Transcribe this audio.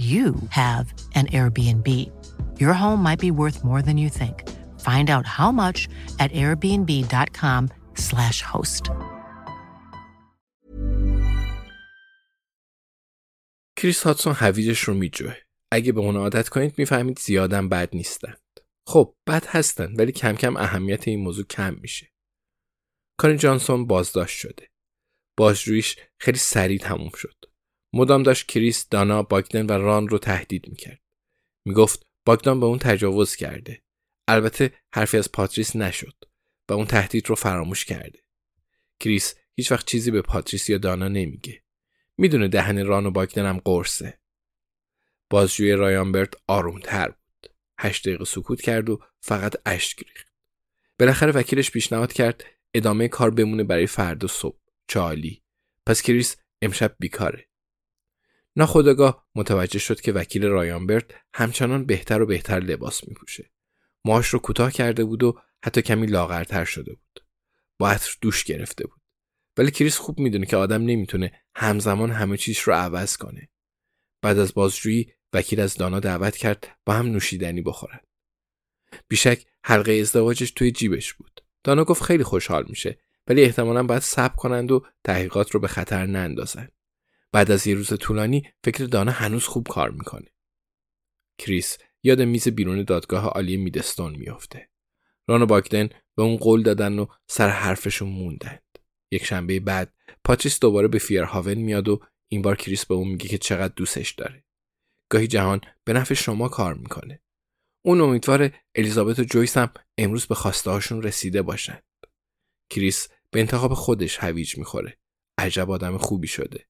you have an Airbnb. Your home might be worth more than you think. Find out how much at airbnb.com/slash host. کریس هاتسون هویجش رو میجوه. اگه به اون عادت کنید می‌فهمید زیادم بد نیستند. خب بد هستند ولی کم کم اهمیت این موضوع کم میشه. کاری جانسون بازداشت شده. بازجوییش خیلی سریع تموم شد. مدام داشت کریس، دانا، باگدن و ران رو تهدید می‌کرد. می‌گفت باگدان به اون تجاوز کرده. البته حرفی از پاتریس نشد و اون تهدید رو فراموش کرده. کریس هیچ وقت چیزی به پاتریس یا دانا نمیگه. می‌دونه دهن ران و باگدن هم قرصه. بازجوی رایانبرت آرومتر بود. هشت دقیقه سکوت کرد و فقط اشک ریخت. بالاخره وکیلش پیشنهاد کرد ادامه کار بمونه برای فردا صبح. چالی. پس کریس امشب بیکاره. ناخودآگاه متوجه شد که وکیل رایانبرت همچنان بهتر و بهتر لباس میپوشه. ماهاش رو کوتاه کرده بود و حتی کمی لاغرتر شده بود. با عطر دوش گرفته بود. ولی کریس خوب می‌دونه که آدم نمی‌تونه همزمان همه چیز رو عوض کنه. بعد از بازجویی وکیل از دانا دعوت کرد با هم نوشیدنی بخورن. بیشک حلقه ازدواجش توی جیبش بود. دانا گفت خیلی خوشحال میشه ولی احتمالا باید صبر کنند و تحقیقات رو به خطر نندازند. بعد از یه روز طولانی فکر دانا هنوز خوب کار می‌کنه. کریس یاد میز بیرون دادگاه عالی میدستون میافته. ران و به اون قول دادن و سر حرفشون موندند. یک شنبه بعد پاتریس دوباره به فیرهاون میاد و این بار کریس به اون میگه که چقدر دوستش داره. گاهی جهان به نفع شما کار می‌کنه. اون امیدوار الیزابت و جویس هم امروز به خواسته هاشون رسیده باشند. کریس به انتخاب خودش هویج می‌خوره. عجب آدم خوبی شده.